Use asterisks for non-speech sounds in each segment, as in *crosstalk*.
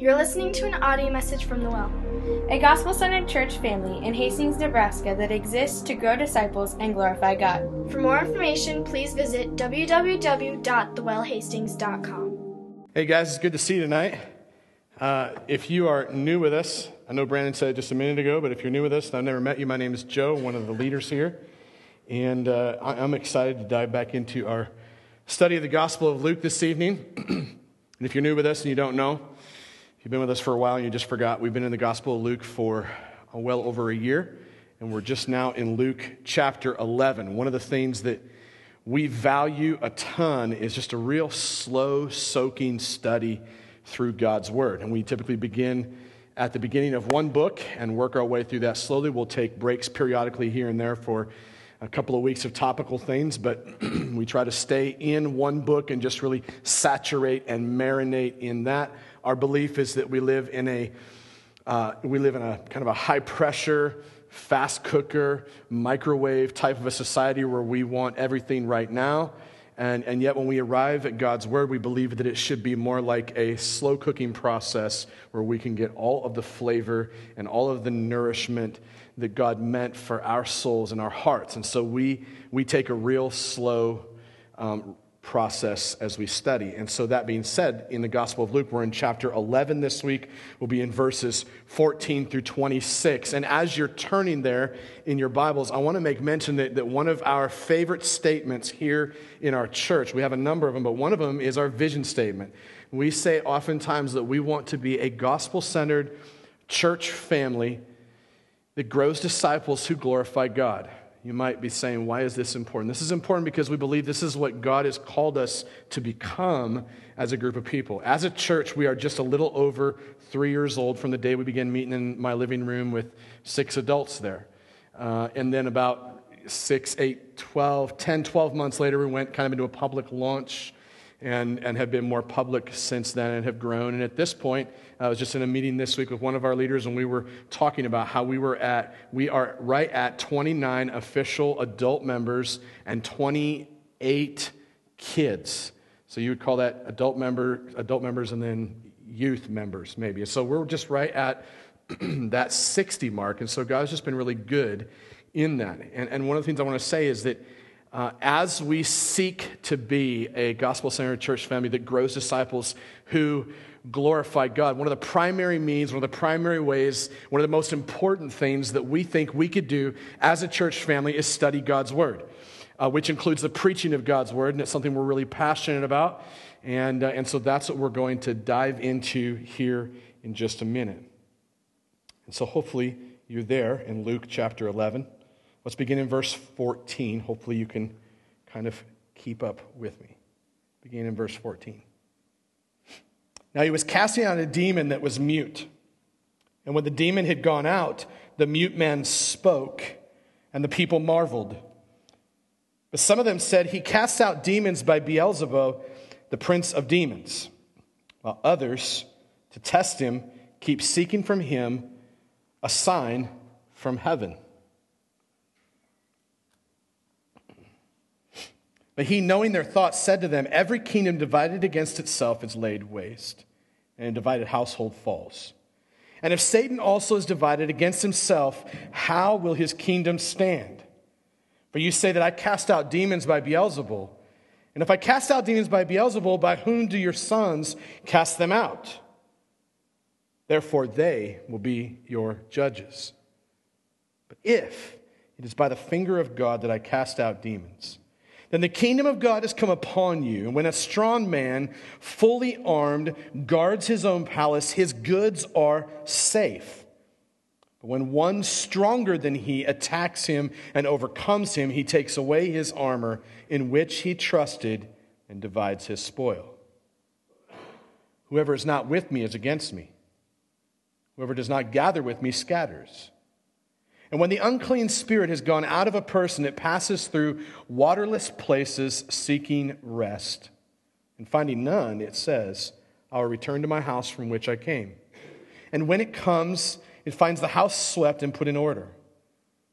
You're listening to an audio message from The Well, a gospel centered church family in Hastings, Nebraska that exists to grow disciples and glorify God. For more information, please visit www.thewellhastings.com. Hey guys, it's good to see you tonight. Uh, if you are new with us, I know Brandon said just a minute ago, but if you're new with us and I've never met you, my name is Joe, one of the leaders here. And uh, I'm excited to dive back into our study of the Gospel of Luke this evening. *clears throat* and if you're new with us and you don't know, you've been with us for a while and you just forgot, we've been in the Gospel of Luke for uh, well over a year, and we're just now in Luke chapter 11. One of the things that we value a ton is just a real slow soaking study through God's Word. And we typically begin at the beginning of one book and work our way through that slowly. We'll take breaks periodically here and there for a couple of weeks of topical things, but *clears throat* we try to stay in one book and just really saturate and marinate in that our belief is that we live in a uh, we live in a kind of a high pressure, fast cooker, microwave type of a society where we want everything right now. And, and yet, when we arrive at God's Word, we believe that it should be more like a slow cooking process where we can get all of the flavor and all of the nourishment that God meant for our souls and our hearts. And so we, we take a real slow um, process as we study. And so, that being said, in the Gospel of Luke, we're in chapter 11 this week. We'll be in verses 14 through 26. And as you're turning there in your Bibles, I want to make mention that, that one of our favorite statements here in our church, we have a number of them, but one of them is our vision statement. We say oftentimes that we want to be a gospel centered church family that grows disciples who glorify God. You might be saying, why is this important? This is important because we believe this is what God has called us to become as a group of people. As a church, we are just a little over three years old from the day we began meeting in my living room with six adults there. Uh, and then about six, eight, 12, 10, 12 months later, we went kind of into a public launch and, and have been more public since then and have grown. And at this point, I was just in a meeting this week with one of our leaders, and we were talking about how we were at, we are right at 29 official adult members and 28 kids. So you would call that adult member, adult members, and then youth members, maybe. So we're just right at *clears throat* that 60 mark. And so God's just been really good in that. And, and one of the things I want to say is that uh, as we seek to be a gospel centered church family that grows disciples who glorify God. One of the primary means, one of the primary ways, one of the most important things that we think we could do as a church family is study God's Word, uh, which includes the preaching of God's Word, and it's something we're really passionate about. And, uh, and so that's what we're going to dive into here in just a minute. And so hopefully you're there in Luke chapter 11. Let's begin in verse 14. Hopefully you can kind of keep up with me. Begin in verse 14. Now he was casting out a demon that was mute. And when the demon had gone out, the mute man spoke, and the people marveled. But some of them said, He casts out demons by Beelzebub, the prince of demons. While others, to test him, keep seeking from him a sign from heaven. But he, knowing their thoughts, said to them, Every kingdom divided against itself is laid waste, and a divided household falls. And if Satan also is divided against himself, how will his kingdom stand? For you say that I cast out demons by Beelzebul. And if I cast out demons by Beelzebul, by whom do your sons cast them out? Therefore, they will be your judges. But if it is by the finger of God that I cast out demons, then the kingdom of God has come upon you. When a strong man, fully armed, guards his own palace, his goods are safe. But when one stronger than he attacks him and overcomes him, he takes away his armor in which he trusted and divides his spoil. Whoever is not with me is against me. Whoever does not gather with me scatters. And when the unclean spirit has gone out of a person, it passes through waterless places seeking rest. And finding none, it says, I will return to my house from which I came. And when it comes, it finds the house swept and put in order.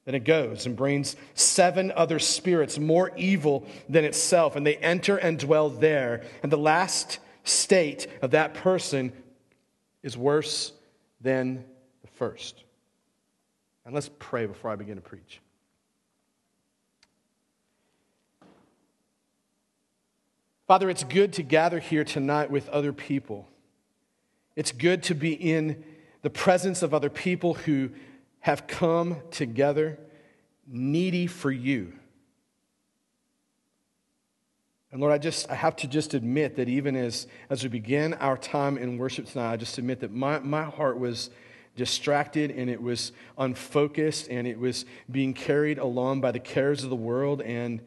Then it goes and brings seven other spirits more evil than itself, and they enter and dwell there. And the last state of that person is worse than the first. And let's pray before I begin to preach. Father, it's good to gather here tonight with other people. It's good to be in the presence of other people who have come together needy for you. And Lord, I just I have to just admit that even as, as we begin our time in worship tonight, I just admit that my, my heart was distracted and it was unfocused and it was being carried along by the cares of the world and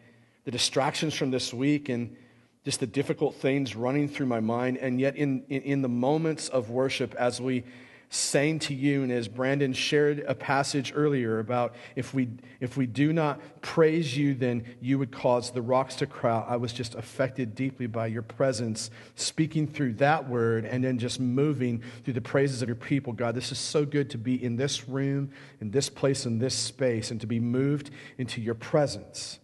the distractions from this week and just the difficult things running through my mind. And yet, in, in, in the moments of worship, as we saying to you, and as Brandon shared a passage earlier about if we, if we do not praise you, then you would cause the rocks to cry. I was just affected deeply by your presence, speaking through that word, and then just moving through the praises of your people. God, this is so good to be in this room, in this place, in this space, and to be moved into your presence.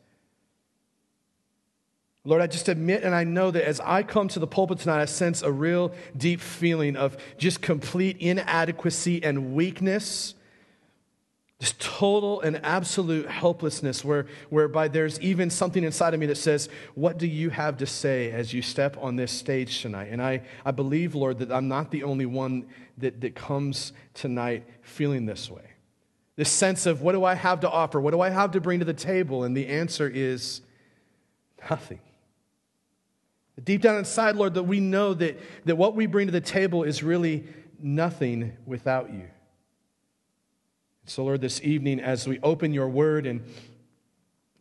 Lord, I just admit and I know that as I come to the pulpit tonight, I sense a real deep feeling of just complete inadequacy and weakness, just total and absolute helplessness, where, whereby there's even something inside of me that says, What do you have to say as you step on this stage tonight? And I, I believe, Lord, that I'm not the only one that, that comes tonight feeling this way. This sense of, What do I have to offer? What do I have to bring to the table? And the answer is nothing. Deep down inside, Lord, that we know that, that what we bring to the table is really nothing without you. So, Lord, this evening, as we open your word and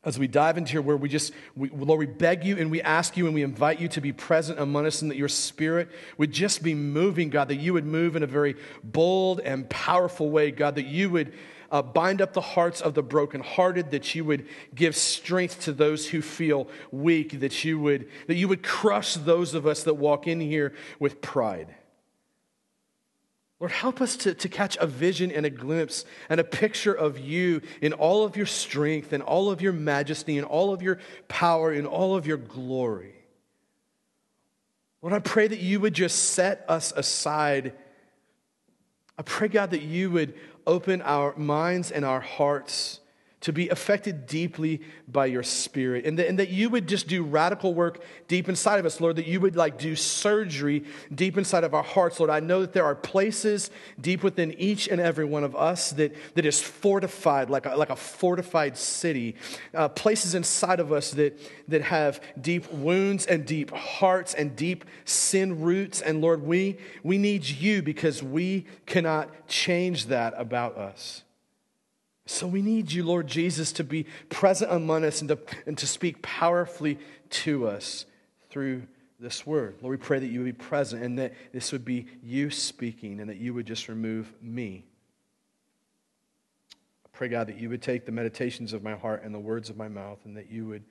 as we dive into your word, we just, we, Lord, we beg you and we ask you and we invite you to be present among us and that your spirit would just be moving, God, that you would move in a very bold and powerful way, God, that you would uh, bind up the hearts of the brokenhearted, that you would give strength to those who feel weak, that you would, that you would crush those of us that walk in here with pride. Lord, help us to, to catch a vision and a glimpse and a picture of you in all of your strength and all of your majesty and all of your power and all of your glory. Lord, I pray that you would just set us aside. I pray, God, that you would open our minds and our hearts to be affected deeply by your spirit and that, and that you would just do radical work deep inside of us lord that you would like do surgery deep inside of our hearts lord. I know that there are places deep within each and every one of us that, that is fortified like a, like a fortified city uh, places inside of us that, that have deep wounds and deep hearts and deep sin roots. And lord we we need you because we cannot change that about us so we need you, Lord Jesus, to be present among us and to, and to speak powerfully to us through this word. Lord, we pray that you would be present and that this would be you speaking and that you would just remove me. I pray, God, that you would take the meditations of my heart and the words of my mouth and that you would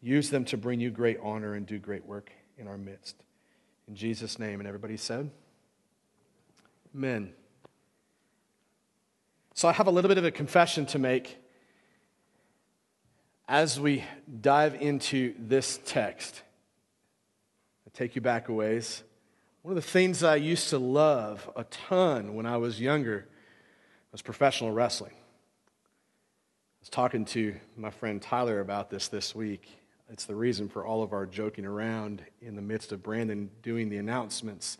use them to bring you great honor and do great work in our midst. In Jesus' name. And everybody said, Amen. So I have a little bit of a confession to make as we dive into this text. I take you back a ways. One of the things I used to love a ton when I was younger was professional wrestling. I was talking to my friend Tyler about this this week. It's the reason for all of our joking around in the midst of Brandon doing the announcements.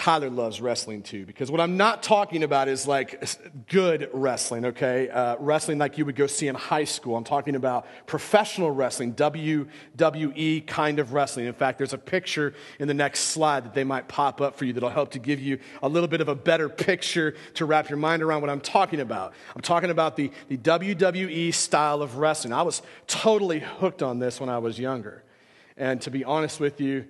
Tyler loves wrestling too, because what I'm not talking about is like good wrestling, okay? Uh, wrestling like you would go see in high school. I'm talking about professional wrestling, WWE kind of wrestling. In fact, there's a picture in the next slide that they might pop up for you that'll help to give you a little bit of a better picture to wrap your mind around what I'm talking about. I'm talking about the, the WWE style of wrestling. I was totally hooked on this when I was younger. And to be honest with you,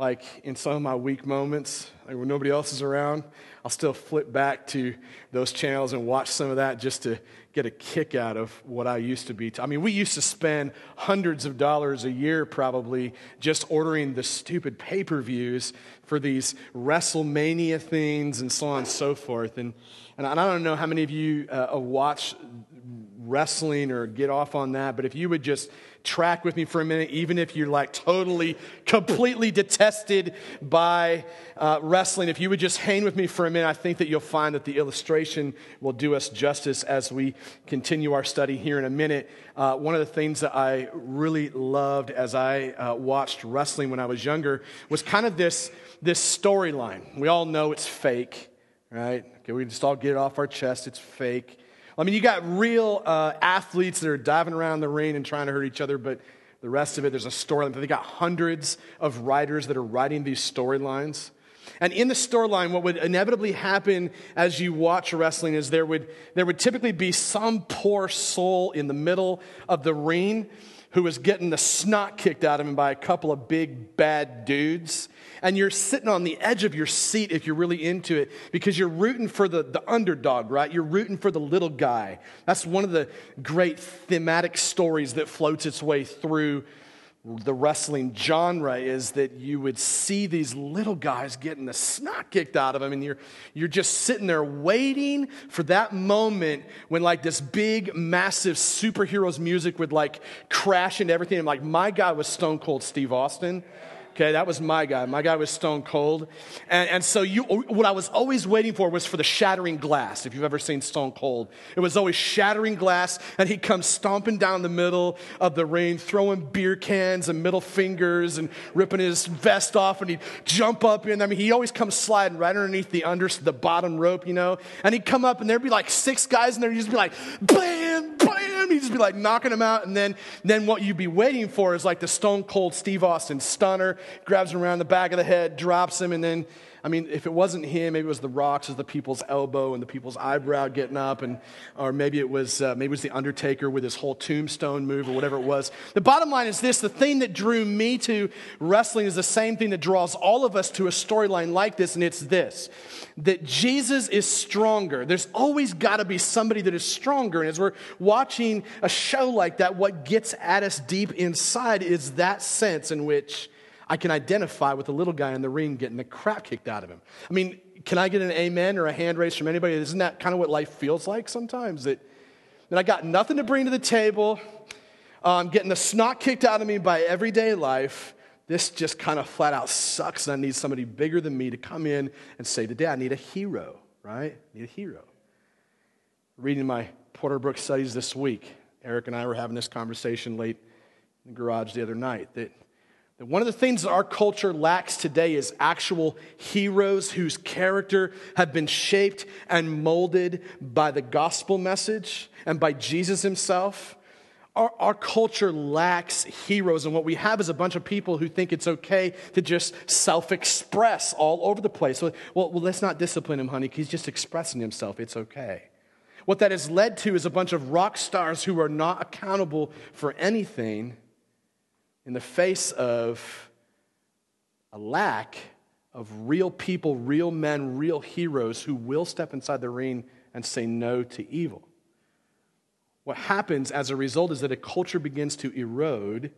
like in some of my weak moments, like when nobody else is around, I'll still flip back to those channels and watch some of that just to get a kick out of what I used to be. I mean, we used to spend hundreds of dollars a year probably just ordering the stupid pay per views for these WrestleMania things and so on and so forth. And, and I don't know how many of you uh, watch wrestling or get off on that, but if you would just track with me for a minute, even if you're like totally, completely detested by uh, wrestling, if you would just hang with me for a minute, I think that you'll find that the illustration will do us justice as we continue our study here in a minute. Uh, one of the things that I really loved as I uh, watched wrestling when I was younger was kind of this, this storyline. We all know it's fake, right? Okay, we just all get it off our chest, it's fake. I mean, you got real uh, athletes that are diving around the ring and trying to hurt each other, but the rest of it, there's a storyline. They got hundreds of writers that are writing these storylines. And in the storyline, what would inevitably happen as you watch wrestling is there would, there would typically be some poor soul in the middle of the ring who was getting the snot kicked out of him by a couple of big bad dudes. And you're sitting on the edge of your seat if you're really into it because you're rooting for the, the underdog, right? You're rooting for the little guy. That's one of the great thematic stories that floats its way through the wrestling genre is that you would see these little guys getting the snot kicked out of them and you're, you're just sitting there waiting for that moment when like this big massive superheroes music would like crash into everything and like my guy was stone cold steve austin Okay, that was my guy. My guy was stone cold. And, and so you, what I was always waiting for was for the shattering glass, if you've ever seen Stone Cold. It was always shattering glass, and he'd come stomping down the middle of the ring, throwing beer cans and middle fingers and ripping his vest off, and he'd jump up in. I mean, he always comes sliding right underneath the under the bottom rope, you know. And he'd come up, and there'd be like six guys in there, and he'd just be like, bam, bam. He'd just be like knocking them out. And then, then what you'd be waiting for is like the Stone Cold Steve Austin stunner grabs him around the back of the head, drops him, and then, I mean, if it wasn't him, maybe it was the Rock has the people's elbow and the people's eyebrow getting up, and or maybe it was uh, maybe it was the Undertaker with his whole tombstone move or whatever it was. The bottom line is this: the thing that drew me to wrestling is the same thing that draws all of us to a storyline like this, and it's this: that Jesus is stronger. There's always got to be somebody that is stronger, and as we're watching a show like that, what gets at us deep inside is that sense in which I can identify with the little guy in the ring getting the crap kicked out of him. I mean, can I get an amen or a hand raise from anybody? Isn't that kind of what life feels like sometimes? That, that I got nothing to bring to the table, um, getting the snot kicked out of me by everyday life. This just kind of flat out sucks, and I need somebody bigger than me to come in and say, Today I need a hero, right? I need a hero. Reading my Porter Brooks studies this week, Eric and I were having this conversation late in the garage the other night that one of the things that our culture lacks today is actual heroes whose character have been shaped and molded by the gospel message and by Jesus himself. Our, our culture lacks heroes, and what we have is a bunch of people who think it's okay to just self express all over the place. Well, well, let's not discipline him, honey, he's just expressing himself. It's okay. What that has led to is a bunch of rock stars who are not accountable for anything in the face of a lack of real people, real men, real heroes who will step inside the ring and say no to evil. What happens as a result is that a culture begins to erode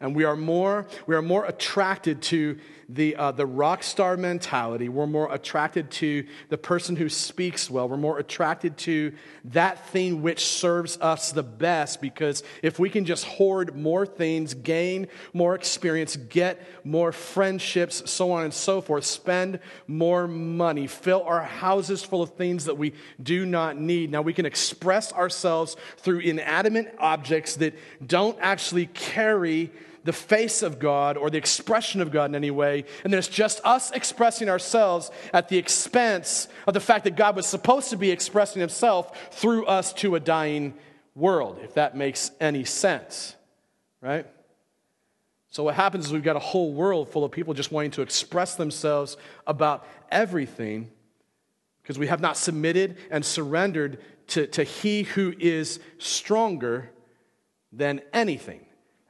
and we are more, we are more attracted to the, uh, the rock star mentality. We're more attracted to the person who speaks well. We're more attracted to that thing which serves us the best because if we can just hoard more things, gain more experience, get more friendships, so on and so forth, spend more money, fill our houses full of things that we do not need. Now we can express ourselves through inanimate objects that don't actually carry the face of God or the expression of God in any way, and then it's just us expressing ourselves at the expense of the fact that God was supposed to be expressing himself through us to a dying world, if that makes any sense, right? So, what happens is we've got a whole world full of people just wanting to express themselves about everything because we have not submitted and surrendered to, to He who is stronger than anything.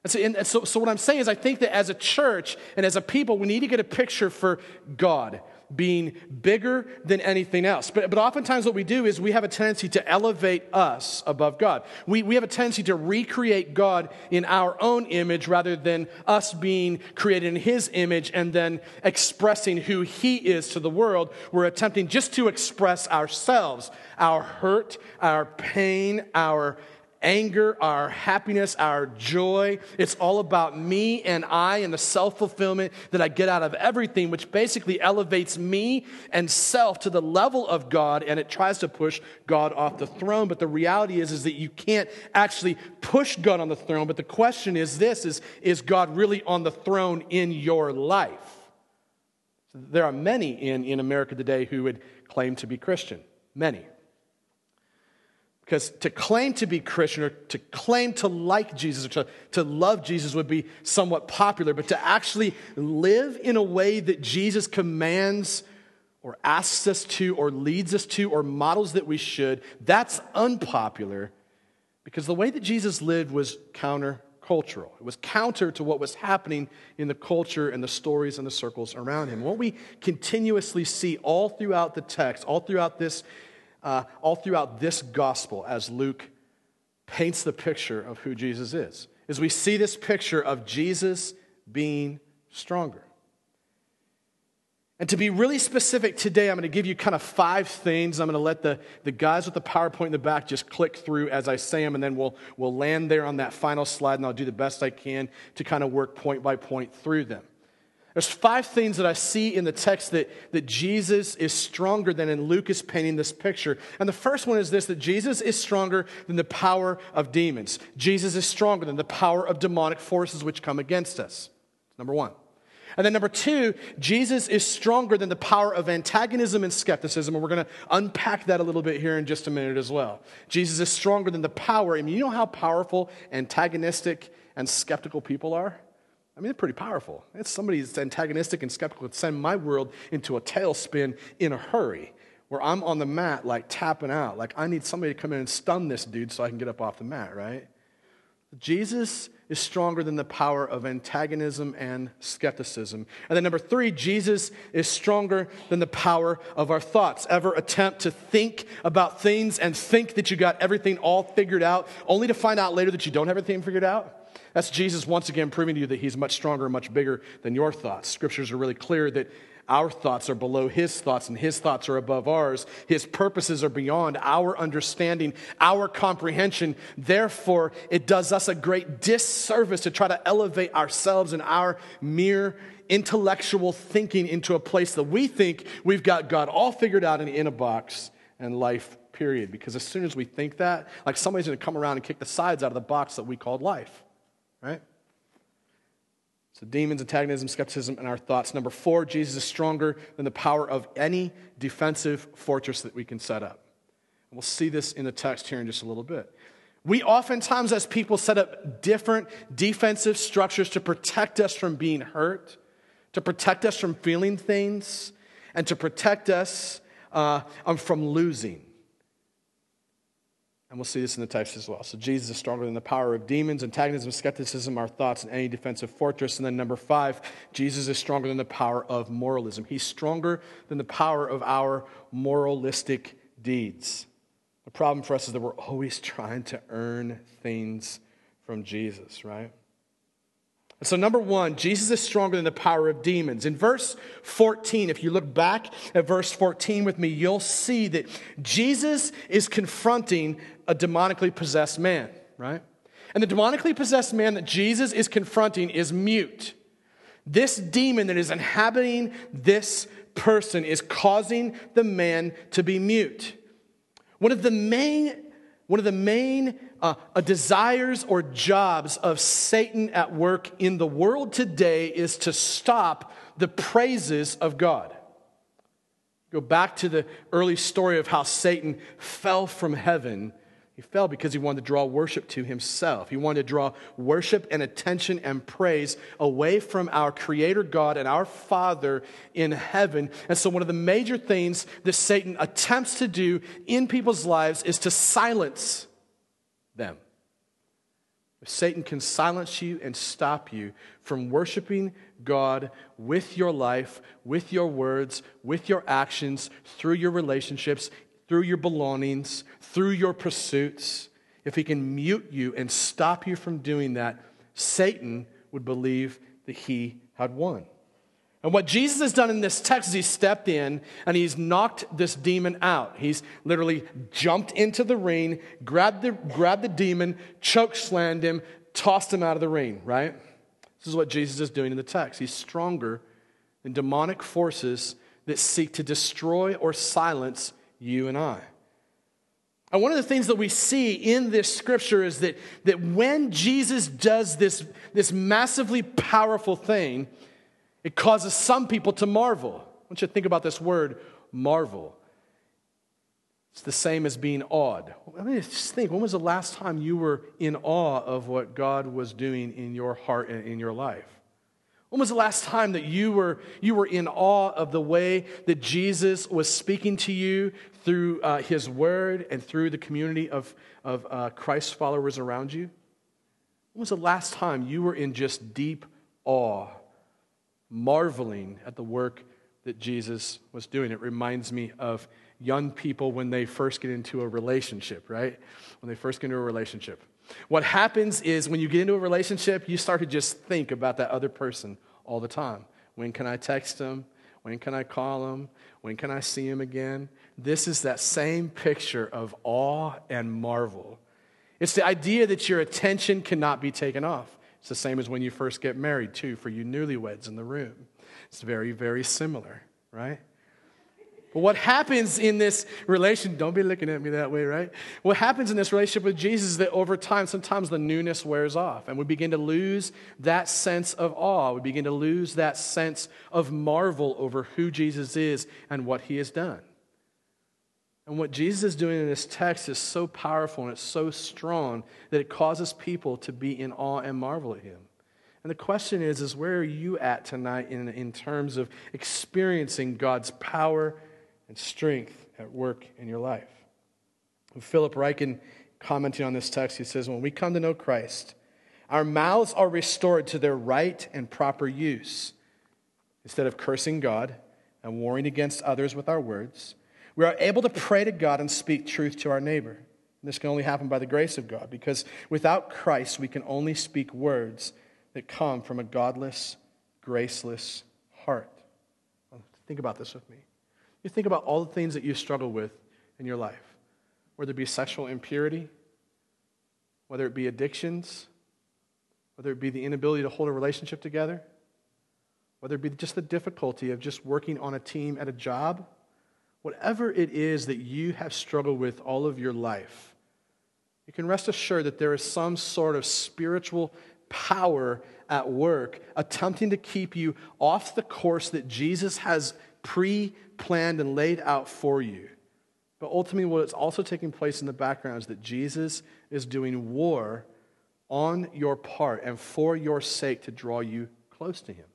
And so, and so, so, what I'm saying is, I think that as a church and as a people, we need to get a picture for God being bigger than anything else. But, but oftentimes, what we do is we have a tendency to elevate us above God. We, we have a tendency to recreate God in our own image rather than us being created in His image and then expressing who He is to the world. We're attempting just to express ourselves, our hurt, our pain, our anger, our happiness, our joy. It's all about me and I and the self fulfillment that I get out of everything, which basically elevates me and self to the level of God and it tries to push God off the throne. But the reality is, is that you can't actually push God on the throne. But the question is this is, is God really on the throne in your life? There are many in, in America today who would claim to be Christian. Many. Because to claim to be Christian or to claim to like Jesus or to, to love Jesus would be somewhat popular, but to actually live in a way that Jesus commands or asks us to or leads us to or models that we should, that's unpopular because the way that Jesus lived was countercultural. It was counter to what was happening in the culture and the stories and the circles around him. What we continuously see all throughout the text, all throughout this uh, all throughout this gospel as Luke paints the picture of who Jesus is. As we see this picture of Jesus being stronger. And to be really specific today, I'm going to give you kind of five things. I'm going to let the, the guys with the PowerPoint in the back just click through as I say them, and then we'll, we'll land there on that final slide, and I'll do the best I can to kind of work point by point through them. There's five things that I see in the text that, that Jesus is stronger than, and Luke is painting this picture. And the first one is this that Jesus is stronger than the power of demons. Jesus is stronger than the power of demonic forces which come against us. Number one. And then number two, Jesus is stronger than the power of antagonism and skepticism. And we're going to unpack that a little bit here in just a minute as well. Jesus is stronger than the power. I mean, you know how powerful antagonistic and skeptical people are? I mean, they're pretty powerful. It's somebody that's antagonistic and skeptical that send my world into a tailspin in a hurry, where I'm on the mat, like tapping out. Like, I need somebody to come in and stun this dude so I can get up off the mat, right? Jesus is stronger than the power of antagonism and skepticism. And then, number three, Jesus is stronger than the power of our thoughts. Ever attempt to think about things and think that you got everything all figured out, only to find out later that you don't have everything figured out? That's Jesus once again proving to you that he's much stronger, much bigger than your thoughts. Scriptures are really clear that our thoughts are below his thoughts and his thoughts are above ours. His purposes are beyond our understanding, our comprehension. Therefore, it does us a great disservice to try to elevate ourselves and our mere intellectual thinking into a place that we think we've got God all figured out and in a box and life, period. Because as soon as we think that, like somebody's going to come around and kick the sides out of the box that we called life right? So, demons, antagonism, skepticism, and our thoughts. Number four, Jesus is stronger than the power of any defensive fortress that we can set up. And we'll see this in the text here in just a little bit. We oftentimes, as people, set up different defensive structures to protect us from being hurt, to protect us from feeling things, and to protect us uh, um, from losing. And we'll see this in the text as well. So Jesus is stronger than the power of demons, antagonism, skepticism, our thoughts, and any defensive fortress. And then number five, Jesus is stronger than the power of moralism. He's stronger than the power of our moralistic deeds. The problem for us is that we're always *laughs* trying to earn things from Jesus, right? So, number one, Jesus is stronger than the power of demons. In verse 14, if you look back at verse 14 with me, you'll see that Jesus is confronting a demonically possessed man, right? And the demonically possessed man that Jesus is confronting is mute. This demon that is inhabiting this person is causing the man to be mute. One of the main one of the main uh, desires or jobs of Satan at work in the world today is to stop the praises of God. Go back to the early story of how Satan fell from heaven he fell because he wanted to draw worship to himself. He wanted to draw worship and attention and praise away from our Creator God and our Father in heaven. And so, one of the major things that Satan attempts to do in people's lives is to silence them. If Satan can silence you and stop you from worshiping God with your life, with your words, with your actions, through your relationships, through your belongings, through your pursuits, if he can mute you and stop you from doing that, Satan would believe that he had won. And what Jesus has done in this text is he's stepped in and he's knocked this demon out. He's literally jumped into the ring, grabbed the, grabbed the demon, choke slammed him, tossed him out of the ring, right? This is what Jesus is doing in the text. He's stronger than demonic forces that seek to destroy or silence you and I. And one of the things that we see in this scripture is that, that when Jesus does this, this massively powerful thing, it causes some people to marvel. I want you to think about this word, marvel. It's the same as being awed. I mean, just think when was the last time you were in awe of what God was doing in your heart and in your life? When was the last time that you were, you were in awe of the way that Jesus was speaking to you through uh, his word and through the community of, of uh, Christ followers around you? When was the last time you were in just deep awe marveling at the work that Jesus was doing. It reminds me of young people when they first get into a relationship, right? When they first get into a relationship. What happens is when you get into a relationship, you start to just think about that other person all the time. When can I text them? When can I call them? When can I see him again? This is that same picture of awe and marvel. It's the idea that your attention cannot be taken off. It's the same as when you first get married, too, for you newlyweds in the room. It's very, very similar, right? But what happens in this relation, don't be looking at me that way, right? What happens in this relationship with Jesus is that over time, sometimes the newness wears off, and we begin to lose that sense of awe. We begin to lose that sense of marvel over who Jesus is and what he has done. And what Jesus is doing in this text is so powerful and it's so strong that it causes people to be in awe and marvel at him. And the question is, is where are you at tonight in, in terms of experiencing God's power and strength at work in your life? And Philip Ryken, commenting on this text, he says, When we come to know Christ, our mouths are restored to their right and proper use. Instead of cursing God and warring against others with our words, we are able to pray to God and speak truth to our neighbor. This can only happen by the grace of God, because without Christ, we can only speak words that come from a godless, graceless heart. Oh, think about this with me. You think about all the things that you struggle with in your life, whether it be sexual impurity, whether it be addictions, whether it be the inability to hold a relationship together, whether it be just the difficulty of just working on a team at a job whatever it is that you have struggled with all of your life, you can rest assured that there is some sort of spiritual power at work attempting to keep you off the course that Jesus has pre planned and laid out for you. But ultimately, what is also taking place in the background is that Jesus is doing war on your part and for your sake to draw you close to Him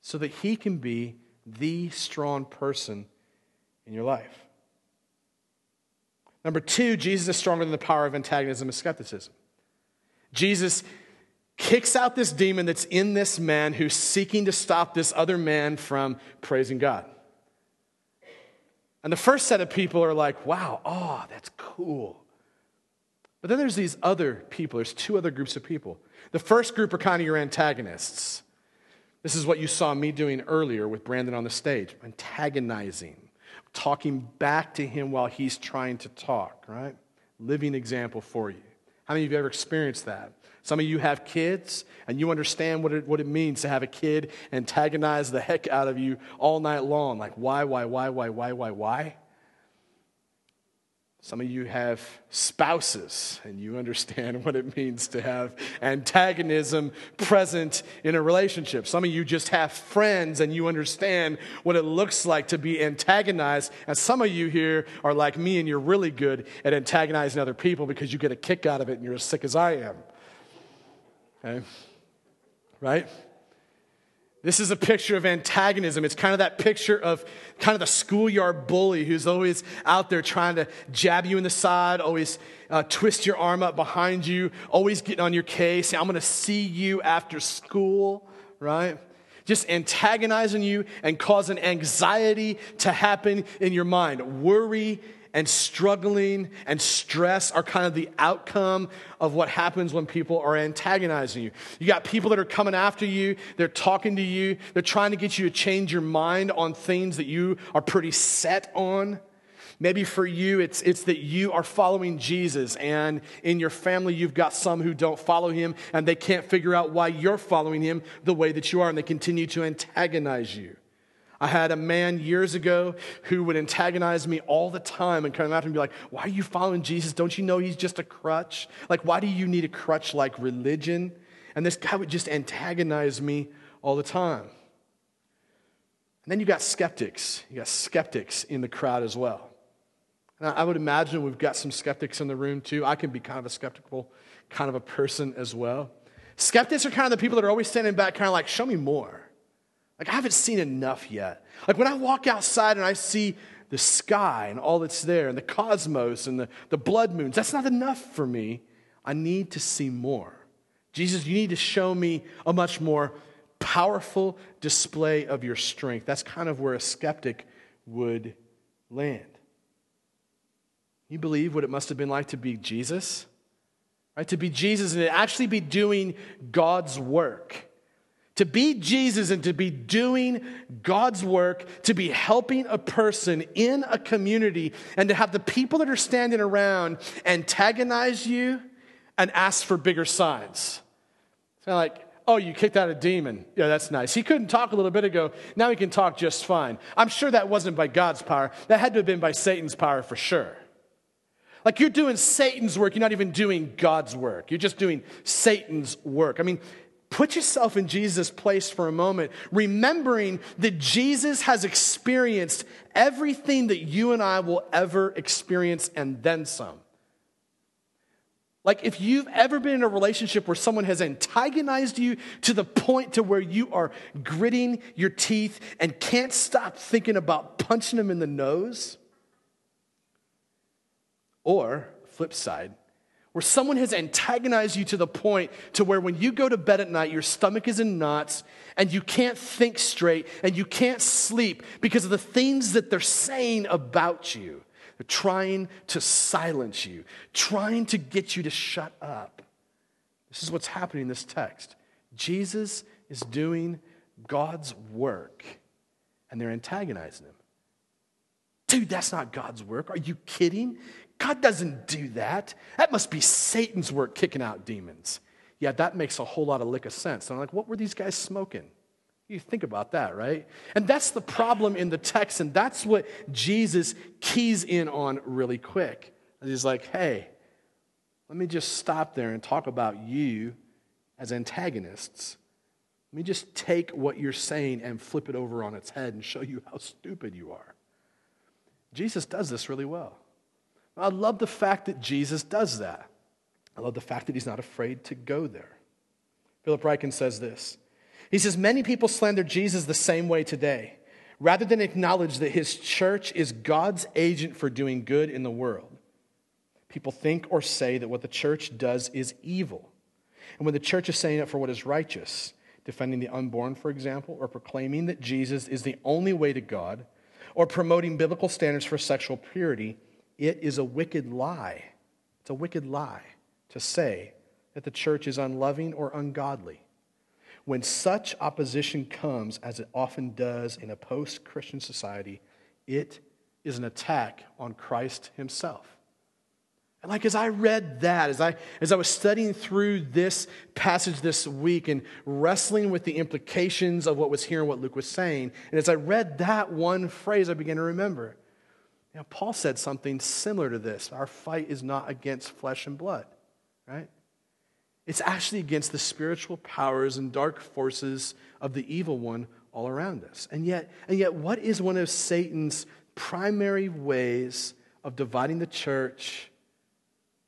so that He can be the strong person in your life. Number two, Jesus is stronger than the power of antagonism and skepticism. Jesus kicks out this demon that's in this man who's seeking to stop this other man from praising God. And the first set of people are like, wow, oh, that's cool. But then there's these other people, there's two other groups of people. The first group are kind of your antagonists. This is what you saw me doing earlier with Brandon on the stage, antagonizing talking back to him while he's trying to talk, right? Living example for you. How many of you ever experienced that? Some of you have kids and you understand what it, what it means to have a kid antagonize the heck out of you all night long. Like, why, why, why, why, why, why, why? Some of you have spouses, and you understand *laughs* what it means to have antagonism present in a relationship. Some of you just have friends, and you understand what it looks like to be antagonized. And some of you here are like me, and you're really good at antagonizing other people because you get a kick out of it, and you're as sick as I am. Okay? Right? This is a picture of antagonism. It's kind of that picture of kind of the schoolyard bully who's always out there trying to jab you in the side, always uh, twist your arm up behind you, always getting on your case. I'm going to see you after school, right? Just antagonizing you and causing anxiety to happen in your mind, worry and struggling and stress are kind of the outcome of what happens when people are antagonizing you. You got people that are coming after you, they're talking to you, they're trying to get you to change your mind on things that you are pretty set on. Maybe for you, it's, it's that you are following Jesus, and in your family, you've got some who don't follow him, and they can't figure out why you're following him the way that you are, and they continue to antagonize you. I had a man years ago who would antagonize me all the time and come after me and be like, Why are you following Jesus? Don't you know he's just a crutch? Like, why do you need a crutch like religion? And this guy would just antagonize me all the time. And then you got skeptics. You got skeptics in the crowd as well. And I would imagine we've got some skeptics in the room too. I can be kind of a skeptical kind of a person as well. Skeptics are kind of the people that are always standing back, kind of like, show me more. Like, I haven't seen enough yet. Like, when I walk outside and I see the sky and all that's there, and the cosmos and the, the blood moons, that's not enough for me. I need to see more. Jesus, you need to show me a much more powerful display of your strength. That's kind of where a skeptic would land. You believe what it must have been like to be Jesus? Right? To be Jesus and to actually be doing God's work. To be Jesus and to be doing God's work, to be helping a person in a community, and to have the people that are standing around antagonize you and ask for bigger signs. It's kind of like, oh, you kicked out a demon. Yeah, that's nice. He couldn't talk a little bit ago. Now he can talk just fine. I'm sure that wasn't by God's power. That had to have been by Satan's power for sure. Like you're doing Satan's work, you're not even doing God's work. You're just doing Satan's work. I mean, put yourself in Jesus' place for a moment, remembering that Jesus has experienced everything that you and I will ever experience and then some. Like if you've ever been in a relationship where someone has antagonized you to the point to where you are gritting your teeth and can't stop thinking about punching them in the nose, or, flip side, where someone has antagonized you to the point to where when you go to bed at night, your stomach is in knots and you can't think straight and you can't sleep because of the things that they're saying about you. They're trying to silence you, trying to get you to shut up. This is what's happening in this text. Jesus is doing God's work and they're antagonizing him. Dude, that's not God's work. Are you kidding? God doesn't do that. That must be Satan's work kicking out demons. Yeah, that makes a whole lot of lick of sense. And I'm like, what were these guys smoking? You think about that, right? And that's the problem in the text, and that's what Jesus keys in on really quick. He's like, hey, let me just stop there and talk about you as antagonists. Let me just take what you're saying and flip it over on its head and show you how stupid you are. Jesus does this really well. I love the fact that Jesus does that. I love the fact that he's not afraid to go there. Philip Ryken says this. He says, Many people slander Jesus the same way today, rather than acknowledge that his church is God's agent for doing good in the world. People think or say that what the church does is evil. And when the church is saying it for what is righteous, defending the unborn, for example, or proclaiming that Jesus is the only way to God, or promoting biblical standards for sexual purity, it is a wicked lie. It's a wicked lie to say that the church is unloving or ungodly. When such opposition comes, as it often does in a post Christian society, it is an attack on Christ himself. And like as I read that, as I as I was studying through this passage this week and wrestling with the implications of what was here and what Luke was saying, and as I read that one phrase, I began to remember you know, Paul said something similar to this. Our fight is not against flesh and blood, right? It's actually against the spiritual powers and dark forces of the evil one all around us. And yet, and yet what is one of Satan's primary ways of dividing the church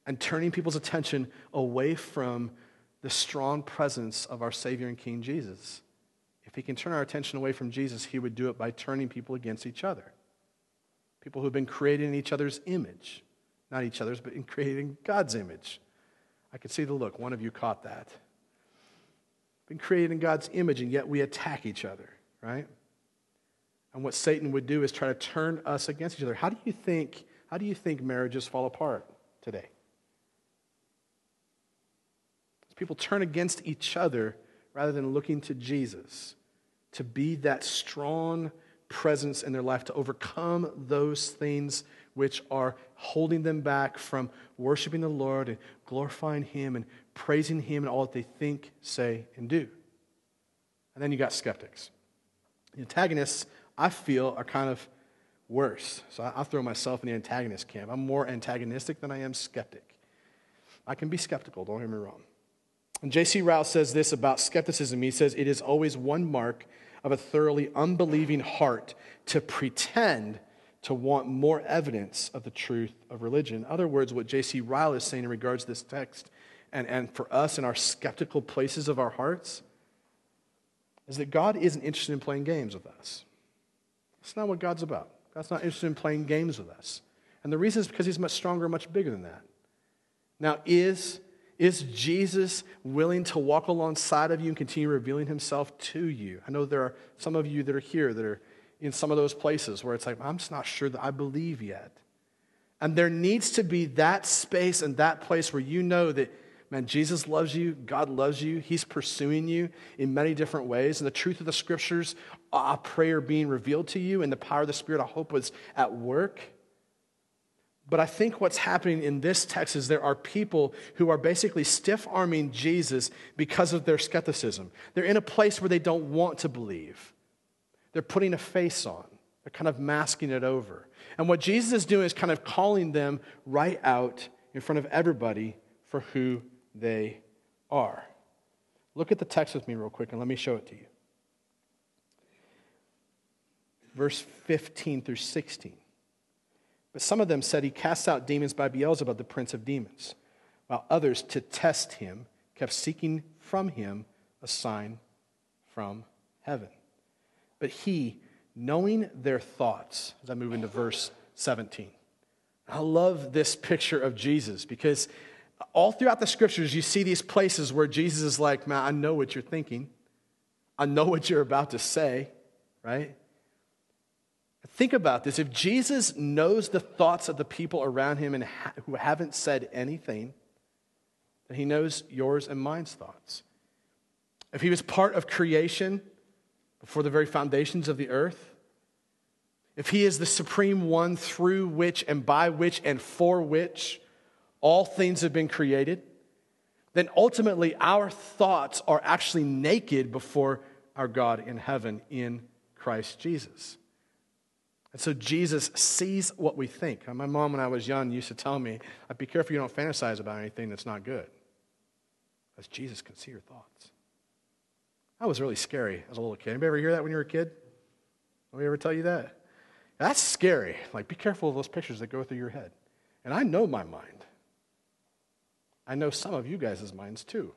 and turning people's attention away from the strong presence of our Savior and King Jesus? If he can turn our attention away from Jesus, he would do it by turning people against each other people who've been created in each other's image. Not each other's, but in creating God's image. I could see the look. One of you caught that. Been created in God's image, and yet we attack each other, right? And what Satan would do is try to turn us against each other. How do you think how do you think marriages fall apart today? As People turn against each other rather than looking to Jesus to be that strong presence in their life to overcome those things which are holding them back from worshiping the Lord and glorifying Him and praising Him and all that they think, say, and do. And then you got skeptics. The antagonists, I feel, are kind of worse. So I, throw myself in the antagonist camp. I'm more antagonistic than I am skeptic. I can be skeptical, don't get me wrong. And J.C. Ryle says this about skepticism. He says, It is always one mark of a thoroughly unbelieving heart to pretend to want more evidence of the truth of religion. In other words, what J.C. Ryle is saying in regards to this text, and, and for us in our skeptical places of our hearts, is that God isn't interested in playing games with us. That's not what God's about. God's not interested in playing games with us. And the reason is because He's much stronger, much bigger than that. Now, is is Jesus willing to walk alongside of you and continue revealing himself to you? I know there are some of you that are here that are in some of those places where it's like, I'm just not sure that I believe yet. And there needs to be that space and that place where you know that, man, Jesus loves you, God loves you, He's pursuing you in many different ways. And the truth of the scriptures, a prayer being revealed to you, and the power of the Spirit, I hope, was at work. But I think what's happening in this text is there are people who are basically stiff arming Jesus because of their skepticism. They're in a place where they don't want to believe. They're putting a face on, they're kind of masking it over. And what Jesus is doing is kind of calling them right out in front of everybody for who they are. Look at the text with me, real quick, and let me show it to you. Verse 15 through 16. But some of them said he casts out demons by Beelzebub, the prince of demons, while others, to test him, kept seeking from him a sign from heaven. But he, knowing their thoughts, as I move into verse 17, I love this picture of Jesus because all throughout the scriptures, you see these places where Jesus is like, Man, I know what you're thinking. I know what you're about to say, right? Think about this. If Jesus knows the thoughts of the people around him and ha- who haven't said anything, then he knows yours and mine's thoughts. If he was part of creation before the very foundations of the earth, if he is the supreme one through which and by which and for which all things have been created, then ultimately our thoughts are actually naked before our God in heaven in Christ Jesus. And so Jesus sees what we think. My mom, when I was young, used to tell me, uh, be careful you don't fantasize about anything that's not good. Because Jesus can see your thoughts. That was really scary as a little kid. Anybody ever hear that when you were a kid? Nobody ever tell you that? That's scary. Like, be careful of those pictures that go through your head. And I know my mind. I know some of you guys' minds too.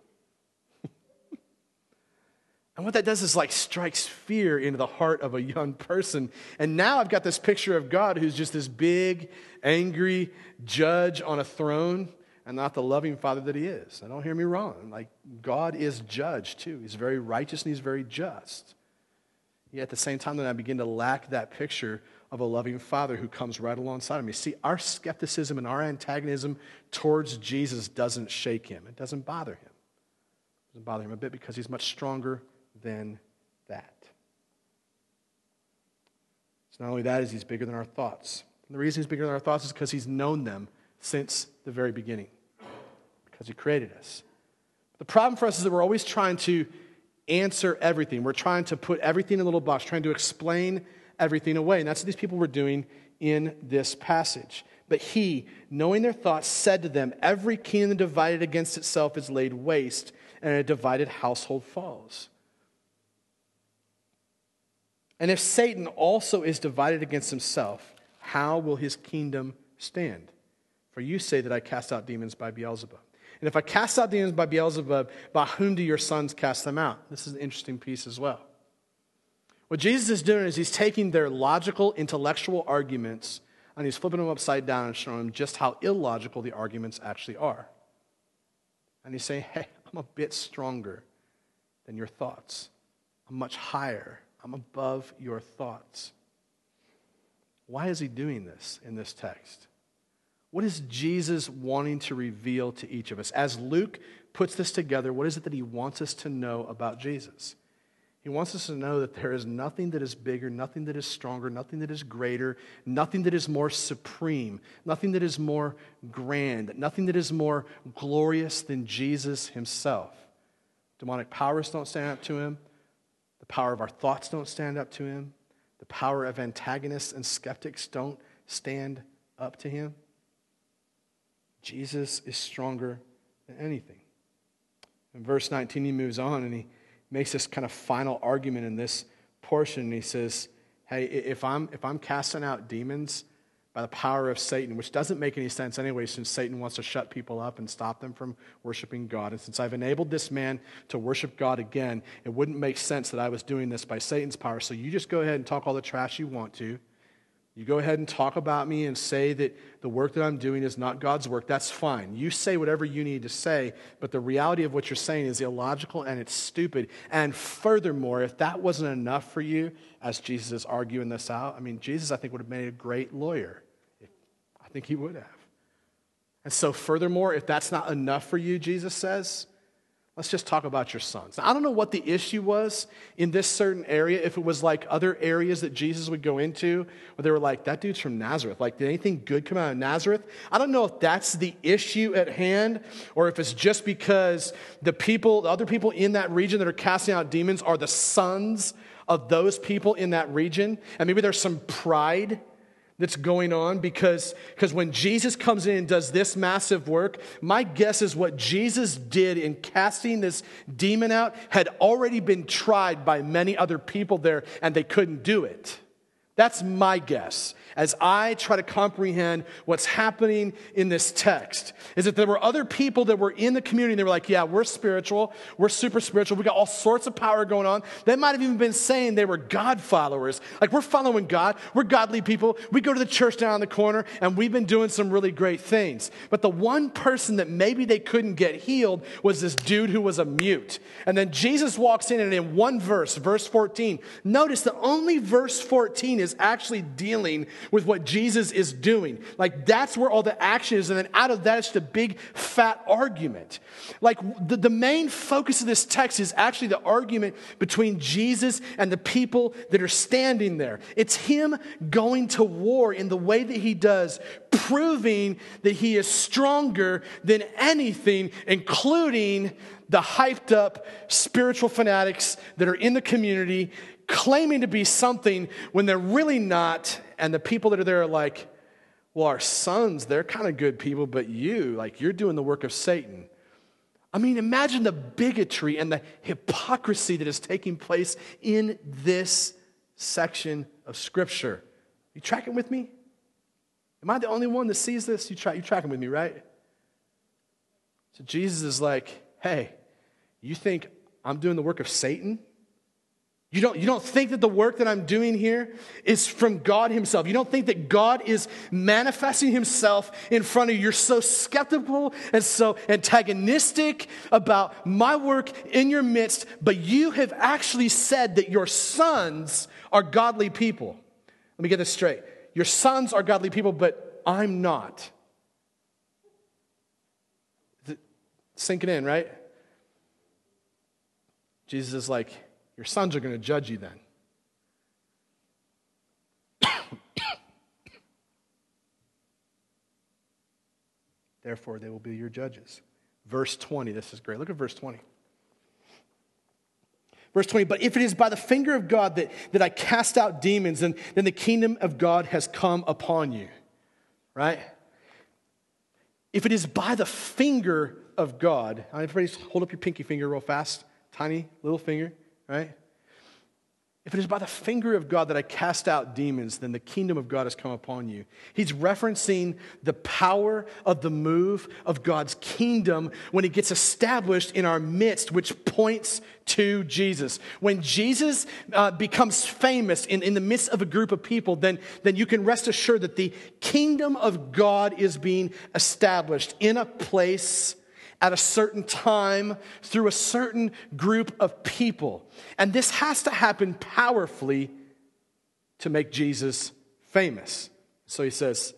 And what that does is like strikes fear into the heart of a young person. And now I've got this picture of God who's just this big, angry judge on a throne and not the loving father that he is. And don't hear me wrong. Like God is judge too. He's very righteous and he's very just. Yet at the same time, then I begin to lack that picture of a loving father who comes right alongside of me. See, our skepticism and our antagonism towards Jesus doesn't shake him. It doesn't bother him. It doesn't bother him a bit because he's much stronger than that. So, not only that, is he's bigger than our thoughts. And the reason he's bigger than our thoughts is because he's known them since the very beginning, because he created us. The problem for us is that we're always trying to answer everything. We're trying to put everything in a little box, trying to explain everything away. And that's what these people were doing in this passage. But he, knowing their thoughts, said to them, Every kingdom divided against itself is laid waste, and a divided household falls. And if Satan also is divided against himself, how will his kingdom stand? For you say that I cast out demons by Beelzebub. And if I cast out demons by Beelzebub, by whom do your sons cast them out? This is an interesting piece as well. What Jesus is doing is he's taking their logical, intellectual arguments and he's flipping them upside down and showing them just how illogical the arguments actually are. And he's saying, hey, I'm a bit stronger than your thoughts, I'm much higher I'm above your thoughts. Why is he doing this in this text? What is Jesus wanting to reveal to each of us? As Luke puts this together, what is it that he wants us to know about Jesus? He wants us to know that there is nothing that is bigger, nothing that is stronger, nothing that is greater, nothing that is more supreme, nothing that is more grand, nothing that is more glorious than Jesus himself. Demonic powers don't stand up to him. Power of our thoughts don't stand up to him. The power of antagonists and skeptics don't stand up to him. Jesus is stronger than anything. In verse 19, he moves on and he makes this kind of final argument in this portion. He says, Hey, if I'm, if I'm casting out demons by the power of Satan, which doesn't make any sense anyway, since Satan wants to shut people up and stop them from worshiping God, and since I've enabled this man to worship God again, it wouldn't make sense that I was doing this by Satan's power. So you just go ahead and talk all the trash you want to. You go ahead and talk about me and say that the work that I'm doing is not God's work. That's fine. You say whatever you need to say, but the reality of what you're saying is illogical and it's stupid. And furthermore, if that wasn't enough for you, as Jesus is arguing this out, I mean, Jesus, I think, would have made a great lawyer. I think he would have. And so, furthermore, if that's not enough for you, Jesus says, Let's just talk about your sons. Now, I don't know what the issue was in this certain area, if it was like other areas that Jesus would go into, where they were like, that dude's from Nazareth. Like, did anything good come out of Nazareth? I don't know if that's the issue at hand, or if it's just because the people, the other people in that region that are casting out demons are the sons of those people in that region. And maybe there's some pride that's going on because, because when Jesus comes in and does this massive work, my guess is what Jesus did in casting this demon out had already been tried by many other people there and they couldn't do it. That's my guess as I try to comprehend what's happening in this text is that there were other people that were in the community and they were like, yeah, we're spiritual, we're super spiritual, we got all sorts of power going on. They might have even been saying they were God followers. Like, we're following God, we're godly people, we go to the church down the corner, and we've been doing some really great things. But the one person that maybe they couldn't get healed was this dude who was a mute. And then Jesus walks in, and in one verse, verse 14, notice that only verse 14 is actually dealing with what Jesus is doing. Like that's where all the action is. And then out of that, it's the big fat argument. Like the, the main focus of this text is actually the argument between Jesus and the people that are standing there. It's him going to war in the way that he does, proving that he is stronger than anything, including the hyped up spiritual fanatics that are in the community claiming to be something when they're really not. And the people that are there are like, well, our sons, they're kind of good people, but you, like, you're doing the work of Satan. I mean, imagine the bigotry and the hypocrisy that is taking place in this section of Scripture. You tracking with me? Am I the only one that sees this? You try, you tracking with me, right? So Jesus is like, hey, you think I'm doing the work of Satan? You don't, you don't think that the work that I'm doing here is from God Himself. You don't think that God is manifesting Himself in front of you. You're so skeptical and so antagonistic about my work in your midst, but you have actually said that your sons are godly people. Let me get this straight. Your sons are godly people, but I'm not. Sinking in, right? Jesus is like, your sons are going to judge you then. *coughs* Therefore, they will be your judges. Verse 20, this is great. Look at verse 20. Verse 20, but if it is by the finger of God that, that I cast out demons, then, then the kingdom of God has come upon you. Right? If it is by the finger of God, everybody hold up your pinky finger real fast, tiny little finger right? If it is by the finger of God that I cast out demons, then the kingdom of God has come upon you. He's referencing the power of the move of God's kingdom when it gets established in our midst, which points to Jesus. When Jesus uh, becomes famous in, in the midst of a group of people, then, then you can rest assured that the kingdom of God is being established in a place at a certain time through a certain group of people. And this has to happen powerfully to make Jesus famous. So he says,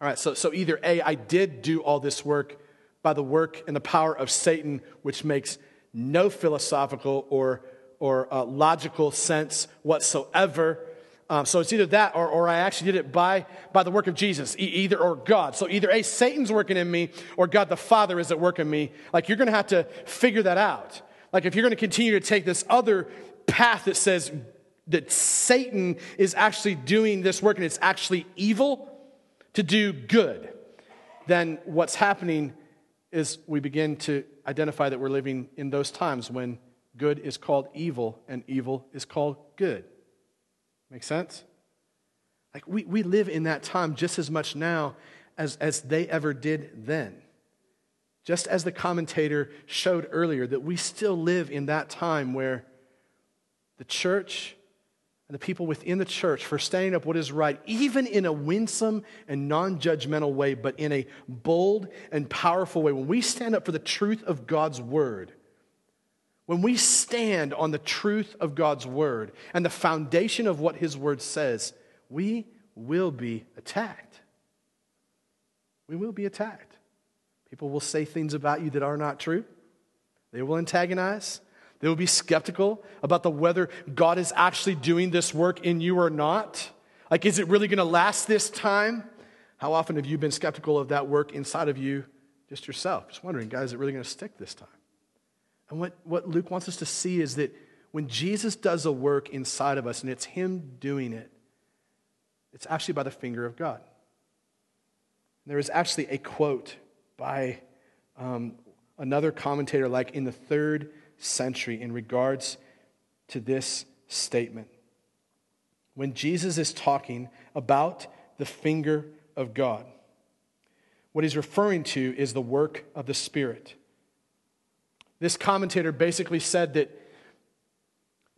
All right, so, so either A, I did do all this work by the work and the power of Satan, which makes no philosophical or, or uh, logical sense whatsoever. Um, so it's either that or, or I actually did it by, by the work of Jesus, e- either or God. So either A, Satan's working in me, or God the Father is at work in me. Like you're going to have to figure that out. Like if you're going to continue to take this other path that says that Satan is actually doing this work and it's actually evil to do good, then what's happening is we begin to identify that we're living in those times when good is called evil and evil is called good. Make sense? Like we, we live in that time just as much now as, as they ever did then. Just as the commentator showed earlier, that we still live in that time where the church and the people within the church for standing up what is right, even in a winsome and non judgmental way, but in a bold and powerful way. When we stand up for the truth of God's word, when we stand on the truth of God's word and the foundation of what his word says, we will be attacked. We will be attacked. People will say things about you that are not true. They will antagonize. They will be skeptical about the whether God is actually doing this work in you or not. Like, is it really going to last this time? How often have you been skeptical of that work inside of you just yourself? Just wondering, guys, is it really going to stick this time? And what, what Luke wants us to see is that when Jesus does a work inside of us and it's Him doing it, it's actually by the finger of God. There is actually a quote by um, another commentator, like in the third century in regards to this statement. When Jesus is talking about the finger of God, what he's referring to is the work of the Spirit. This commentator basically said that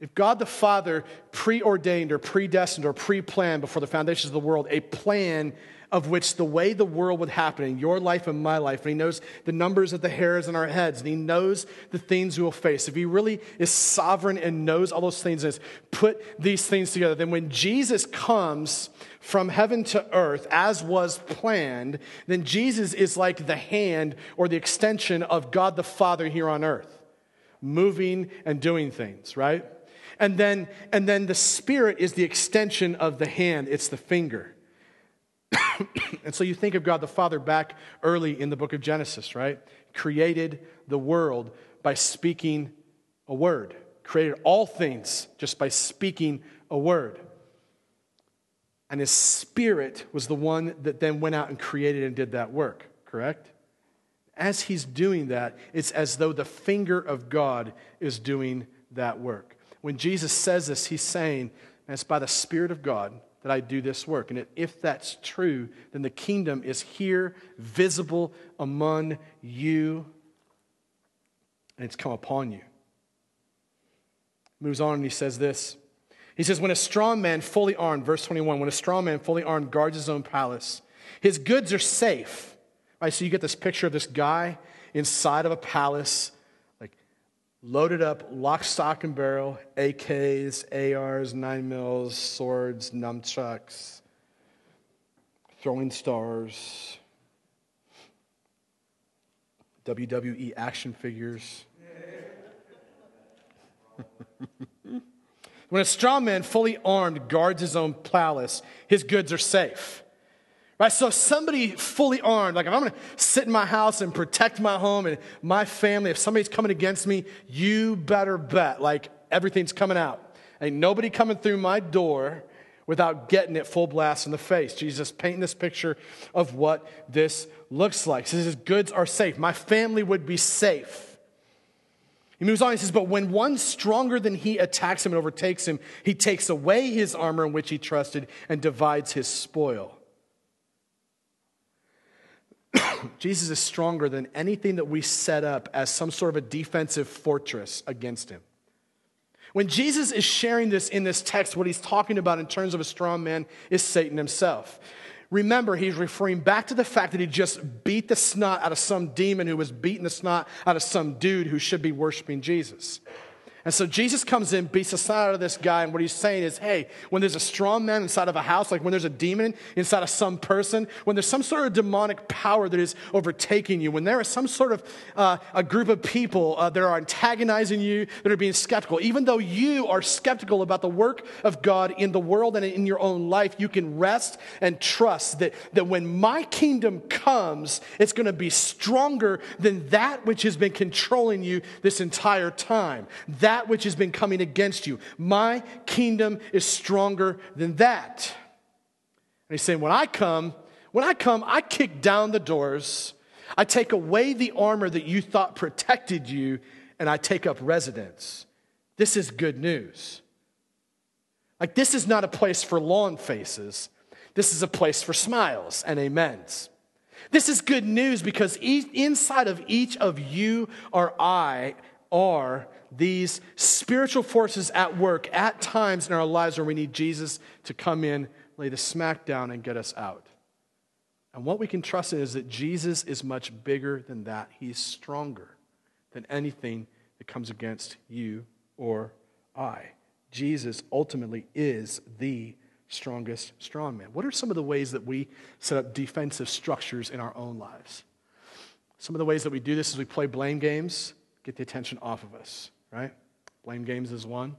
if God the Father preordained or predestined or pre planned before the foundations of the world a plan of which the way the world would happen in your life and my life, and He knows the numbers of the hairs in our heads, and He knows the things we will face. If He really is sovereign and knows all those things and has put these things together, then when Jesus comes from heaven to earth as was planned, then Jesus is like the hand or the extension of God the Father here on earth, moving and doing things, right? And then, and then the Spirit is the extension of the hand, it's the finger. *coughs* and so you think of God the Father back early in the book of Genesis, right? Created the world by speaking a word, created all things just by speaking a word. And his spirit was the one that then went out and created and did that work, correct? As he's doing that, it's as though the finger of God is doing that work. When Jesus says this, he's saying, and it's by the Spirit of God that I do this work. And if that's true, then the kingdom is here, visible among you, and it's come upon you. Moves on and he says this. He says, When a strong man fully armed, verse 21, when a strong man fully armed guards his own palace, his goods are safe. Right? So you get this picture of this guy inside of a palace loaded up, lock, stock, and barrel, AKs, ARs, 9 mils, swords, nunchucks, throwing stars, WWE action figures. *laughs* when a strong man, fully armed, guards his own palace, his goods are safe. Right? So somebody fully armed, like if I'm going to sit in my house and protect my home and my family, if somebody's coming against me, you better bet like everything's coming out. Ain't nobody coming through my door without getting it full blast in the face. Jesus painting this picture of what this looks like. He says his goods are safe. My family would be safe. He moves on, he says, But when one stronger than he attacks him and overtakes him, he takes away his armor in which he trusted and divides his spoil. *coughs* Jesus is stronger than anything that we set up as some sort of a defensive fortress against him. When Jesus is sharing this in this text, what he's talking about in terms of a strong man is Satan himself. Remember, he's referring back to the fact that he just beat the snot out of some demon who was beating the snot out of some dude who should be worshiping Jesus. And so Jesus comes in, beats the side out of this guy, and what he's saying is, hey, when there's a strong man inside of a house, like when there's a demon inside of some person, when there's some sort of demonic power that is overtaking you, when there is some sort of uh, a group of people uh, that are antagonizing you, that are being skeptical, even though you are skeptical about the work of God in the world and in your own life, you can rest and trust that, that when my kingdom comes, it's going to be stronger than that which has been controlling you this entire time. That that which has been coming against you. My kingdom is stronger than that. And he's saying, when I come, when I come, I kick down the doors, I take away the armor that you thought protected you, and I take up residence. This is good news. Like, this is not a place for long faces. This is a place for smiles and amens. This is good news because inside of each of you or I are these spiritual forces at work at times in our lives where we need Jesus to come in, lay the smack down, and get us out. And what we can trust in is that Jesus is much bigger than that. He's stronger than anything that comes against you or I. Jesus ultimately is the strongest strongman. What are some of the ways that we set up defensive structures in our own lives? Some of the ways that we do this is we play blame games, get the attention off of us right? Blame games is one.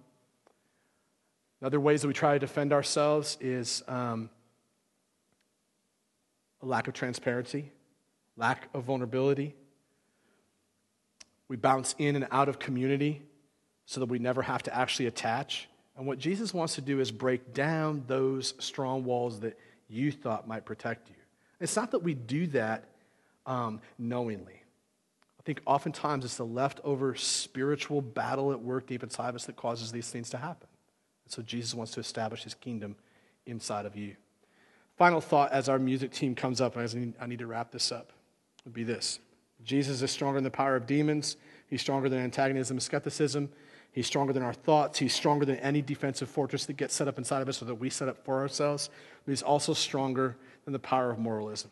Other ways that we try to defend ourselves is um, a lack of transparency, lack of vulnerability. We bounce in and out of community so that we never have to actually attach. And what Jesus wants to do is break down those strong walls that you thought might protect you. It's not that we do that um, knowingly. I think oftentimes it's the leftover spiritual battle at work deep inside of us that causes these things to happen. And so Jesus wants to establish his kingdom inside of you. Final thought as our music team comes up, and I need, I need to wrap this up, would be this Jesus is stronger than the power of demons, he's stronger than antagonism and skepticism. He's stronger than our thoughts. He's stronger than any defensive fortress that gets set up inside of us or that we set up for ourselves. But he's also stronger than the power of moralism.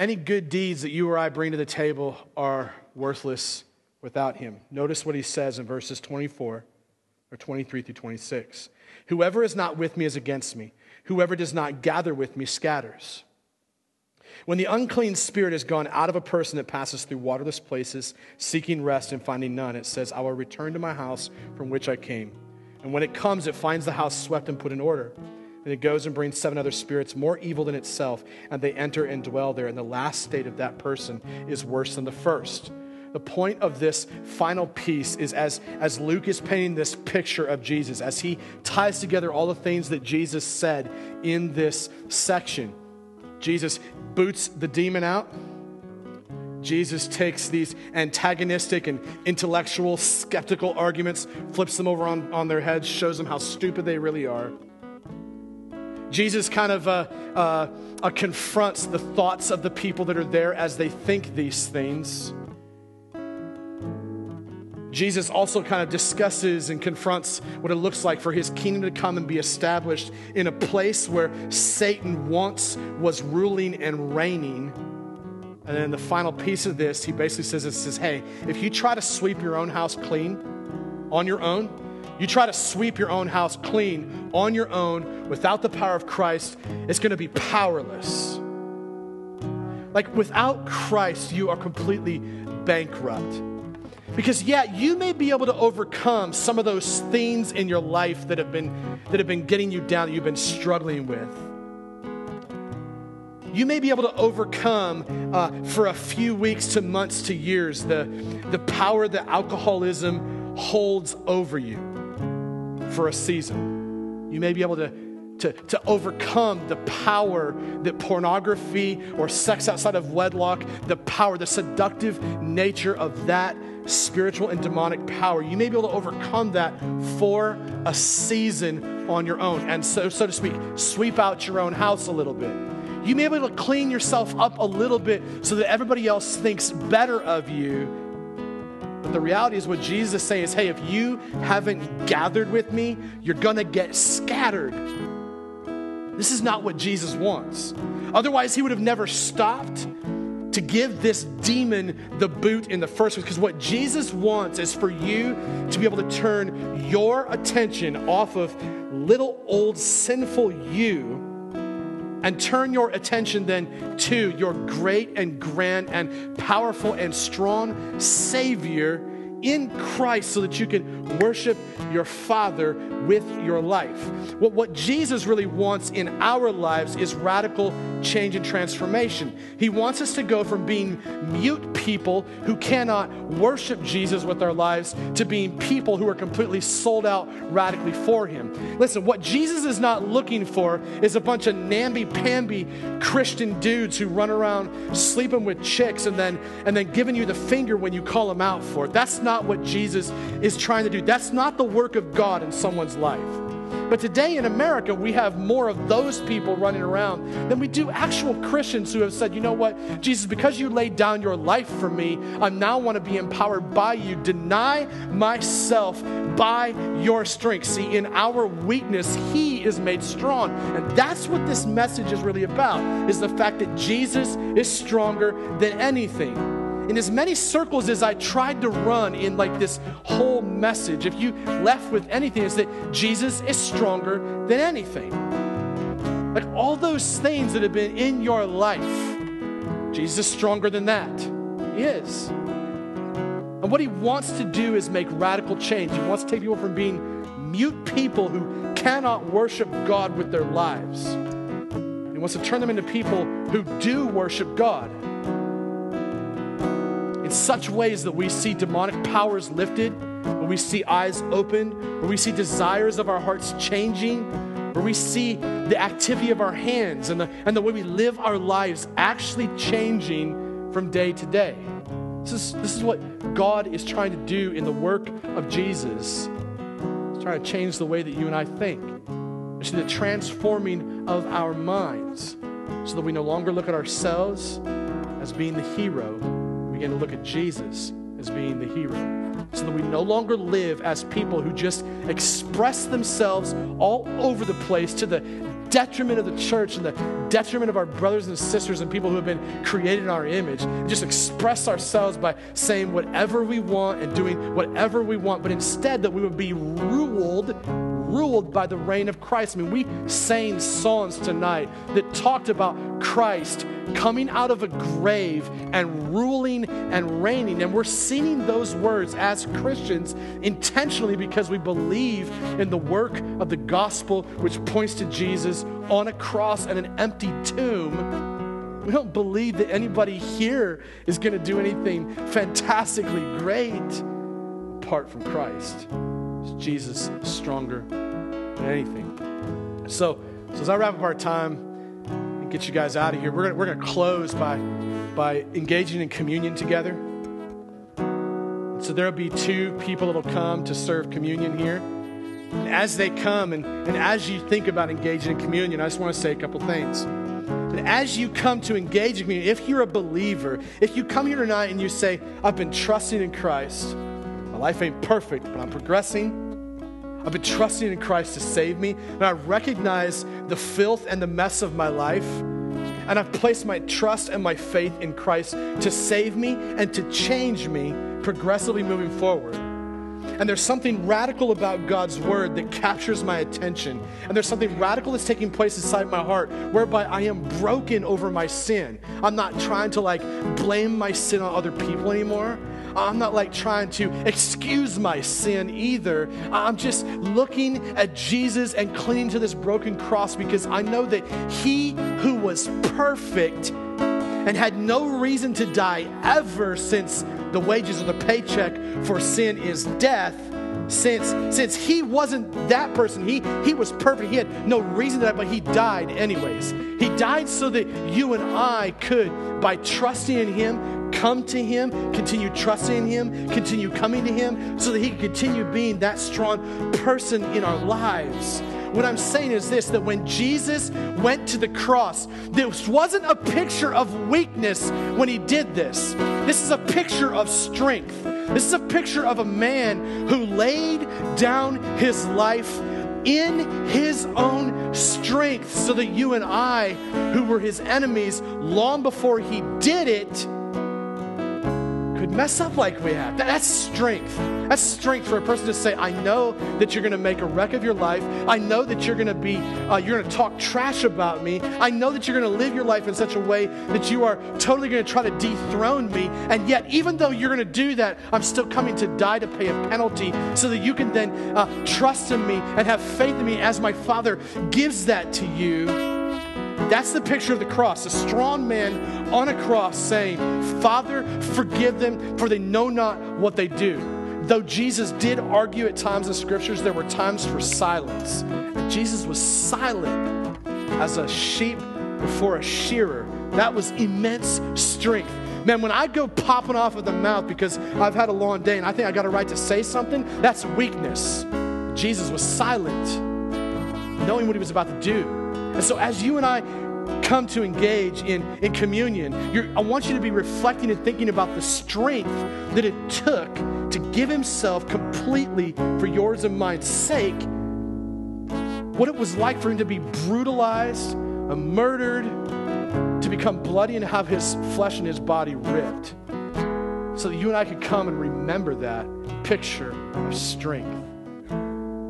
Any good deeds that you or I bring to the table are worthless without him. Notice what he says in verses 24 or 23 through 26. Whoever is not with me is against me. Whoever does not gather with me scatters. When the unclean spirit has gone out of a person that passes through waterless places, seeking rest and finding none, it says, I will return to my house from which I came. And when it comes, it finds the house swept and put in order. And it goes and brings seven other spirits more evil than itself, and they enter and dwell there. And the last state of that person is worse than the first. The point of this final piece is as, as Luke is painting this picture of Jesus, as he ties together all the things that Jesus said in this section. Jesus boots the demon out. Jesus takes these antagonistic and intellectual, skeptical arguments, flips them over on, on their heads, shows them how stupid they really are. Jesus kind of uh, uh, uh, confronts the thoughts of the people that are there as they think these things. Jesus also kind of discusses and confronts what it looks like for his kingdom to come and be established in a place where Satan once was ruling and reigning. And then the final piece of this, he basically says, it says, hey, if you try to sweep your own house clean on your own, you try to sweep your own house clean on your own without the power of Christ, it's going to be powerless. Like without Christ, you are completely bankrupt. Because yeah, you may be able to overcome some of those things in your life that have been that have been getting you down that you've been struggling with. You may be able to overcome uh, for a few weeks to months to years the, the power that alcoholism holds over you for a season. You may be able to, to, to overcome the power that pornography or sex outside of wedlock, the power, the seductive nature of that spiritual and demonic power. You may be able to overcome that for a season on your own. And so, so to speak, sweep out your own house a little bit. You may be able to clean yourself up a little bit so that everybody else thinks better of you the reality is, what Jesus is saying is hey, if you haven't gathered with me, you're to get scattered. This is not what Jesus wants. Otherwise, he would have never stopped to give this demon the boot in the first place. Because what Jesus wants is for you to be able to turn your attention off of little old sinful you and turn your attention then to your great and grand and powerful and strong Savior in Christ so that you can worship your Father with your life. What, what Jesus really wants in our lives is radical change and transformation. He wants us to go from being mute people who cannot worship Jesus with our lives to being people who are completely sold out radically for Him. Listen, what Jesus is not looking for is a bunch of namby-pamby Christian dudes who run around sleeping with chicks and then and then giving you the finger when you call them out for it. That's not what Jesus is trying to do. That's not the work of God in someone's life. But today in America, we have more of those people running around than we do actual Christians who have said, you know what, Jesus, because you laid down your life for me, I now want to be empowered by you. Deny myself by your strength. See, in our weakness, He is made strong. And that's what this message is really about, is the fact that Jesus is stronger than anything in as many circles as I tried to run in like this whole message, if you left with anything, is that Jesus is stronger than anything. Like all those things that have been in your life, Jesus is stronger than that. He is. And what he wants to do is make radical change. He wants to take people from being mute people who cannot worship God with their lives. He wants to turn them into people who do worship God in such ways that we see demonic powers lifted, where we see eyes opened, where we see desires of our hearts changing, where we see the activity of our hands and the, and the way we live our lives actually changing from day to day. This is, this is what God is trying to do in the work of Jesus. He's trying to change the way that you and I think. It's the transforming of our minds so that we no longer look at ourselves as being the hero begin to look at Jesus as being the hero. So that we no longer live as people who just express themselves all over the place to the detriment of the church and the detriment of our brothers and sisters and people who have been created in our image. Just express ourselves by saying whatever we want and doing whatever we want, but instead that we would be ruled ruled by the reign of Christ. I mean, we sang songs tonight that talked about Christ coming out of a grave and ruling and reigning. And we're singing those words as Christians intentionally because we believe in the work of the gospel, which points to Jesus on a cross and an empty tomb. We don't believe that anybody here is going to do anything fantastically great apart from Christ. Jesus stronger than anything. So, so as I wrap up our time, and get you guys out of here. We're gonna, we're gonna close by, by engaging in communion together. So there'll be two people that'll come to serve communion here. And as they come and, and as you think about engaging in communion, I just want to say a couple things. And as you come to engage in communion, if you're a believer, if you come here tonight and you say, I've been trusting in Christ, life ain't perfect, but I'm progressing. I've been trusting in Christ to save me, and I recognize the filth and the mess of my life. And I've placed my trust and my faith in Christ to save me and to change me progressively moving forward. And there's something radical about God's word that captures my attention. And there's something radical that's taking place inside my heart whereby I am broken over my sin. I'm not trying to like blame my sin on other people anymore. I'm not like trying to excuse my sin either. I'm just looking at Jesus and clinging to this broken cross because I know that He who was perfect and had no reason to die ever since the wages of the paycheck for sin is death since since he wasn't that person he he was perfect he had no reason to die but he died anyways he died so that you and i could by trusting in him come to Him, continue trusting Him, continue coming to Him, so that He can continue being that strong person in our lives. What I'm saying is this that when Jesus went to the cross, this wasn't a picture of weakness when He did this. This is a picture of strength. This is a picture of a man who laid down his life in his own strength so that you and I, who were his enemies long before he did it, could mess up like we have. That's strength. That's strength for a person to say, I know that you're going to make a wreck of your life. I know that you're going to be, uh, you're going to talk trash about me. I know that you're going to live your life in such a way that you are totally going to try to dethrone me. And yet, even though you're going to do that, I'm still coming to die to pay a penalty so that you can then uh, trust in me and have faith in me as my Father gives that to you. That's the picture of the cross. A strong man on a cross saying, Father, forgive them, for they know not what they do. Though Jesus did argue at times in scriptures, there were times for silence. And Jesus was silent as a sheep before a shearer. That was immense strength. Man, when I go popping off of the mouth because I've had a long day and I think I got a right to say something, that's weakness. Jesus was silent, knowing what he was about to do. And so, as you and I come to engage in, in communion, I want you to be reflecting and thinking about the strength that it took to give himself completely for yours and mine's sake. What it was like for him to be brutalized, uh, murdered, to become bloody and have his flesh and his body ripped. So that you and I could come and remember that picture of strength.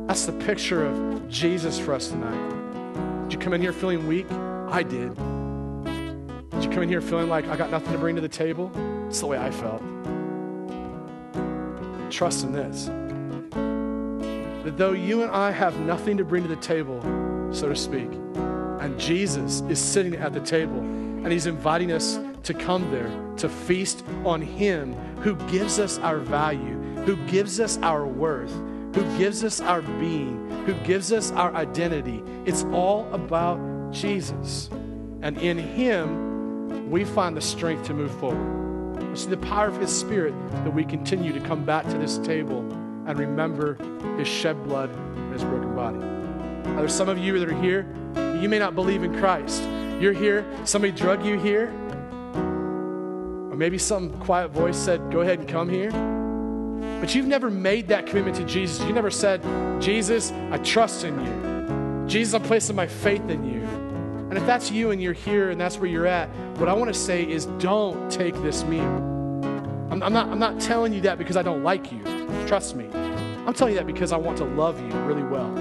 That's the picture of Jesus for us tonight. Did you come in here feeling weak? I did. Did you come in here feeling like I got nothing to bring to the table? It's the way I felt. Trust in this that though you and I have nothing to bring to the table, so to speak, and Jesus is sitting at the table and he's inviting us to come there to feast on him who gives us our value, who gives us our worth, who gives us our being, who gives us our identity. It's all about Jesus. And in Him, we find the strength to move forward. It's the power of His Spirit that we continue to come back to this table and remember His shed blood and His broken body. Now, there's some of you that are here, you may not believe in Christ. You're here, somebody drug you here, or maybe some quiet voice said, Go ahead and come here but you've never made that commitment to Jesus. You never said, Jesus, I trust in you. Jesus, I'm placing my faith in you. And if that's you and you're here and that's where you're at, what I want to say is don't take this meal. I'm, I'm, not, I'm not telling you that because I don't like you. Trust me. I'm telling you that because I want to love you really well.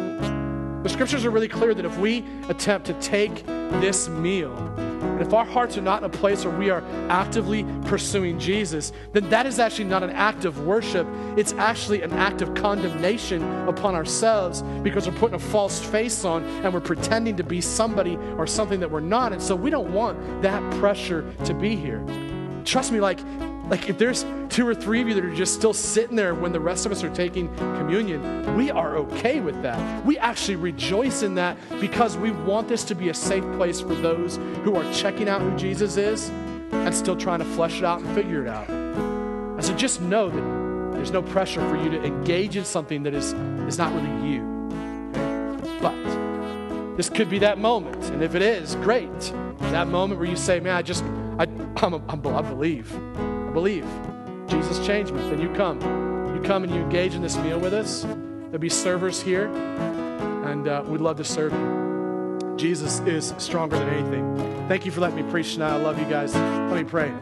The scriptures are really clear that if we attempt to take this meal, and if our hearts are not in a place where we are actively pursuing Jesus, then that is actually not an act of worship. It's actually an act of condemnation upon ourselves because we're putting a false face on and we're pretending to be somebody or something that we're not. And so we don't want that pressure to be here. Trust me, like like, if there's two or three of you that are just still sitting there when the rest of us are taking communion, we are okay with that. We actually rejoice in that because we want this to be a safe place for those who are checking out who Jesus is and still trying to flesh it out and figure it out. And so just know that there's no pressure for you to engage in something that is, is not really you. But this could be that moment. And if it is, great. That moment where you say, man, I just, I, I'm a, I'm, I believe. I believe Jesus changed me. Then you come. You come and you engage in this meal with us. There'll be servers here, and uh, we'd love to serve you. Jesus is stronger than anything. Thank you for letting me preach tonight. I love you guys. Let me pray.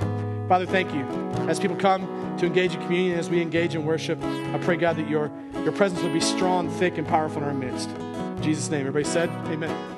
Father, thank you. As people come to engage in communion, as we engage in worship, I pray, God, that your, your presence will be strong, thick, and powerful in our midst. In Jesus' name. Everybody said, Amen.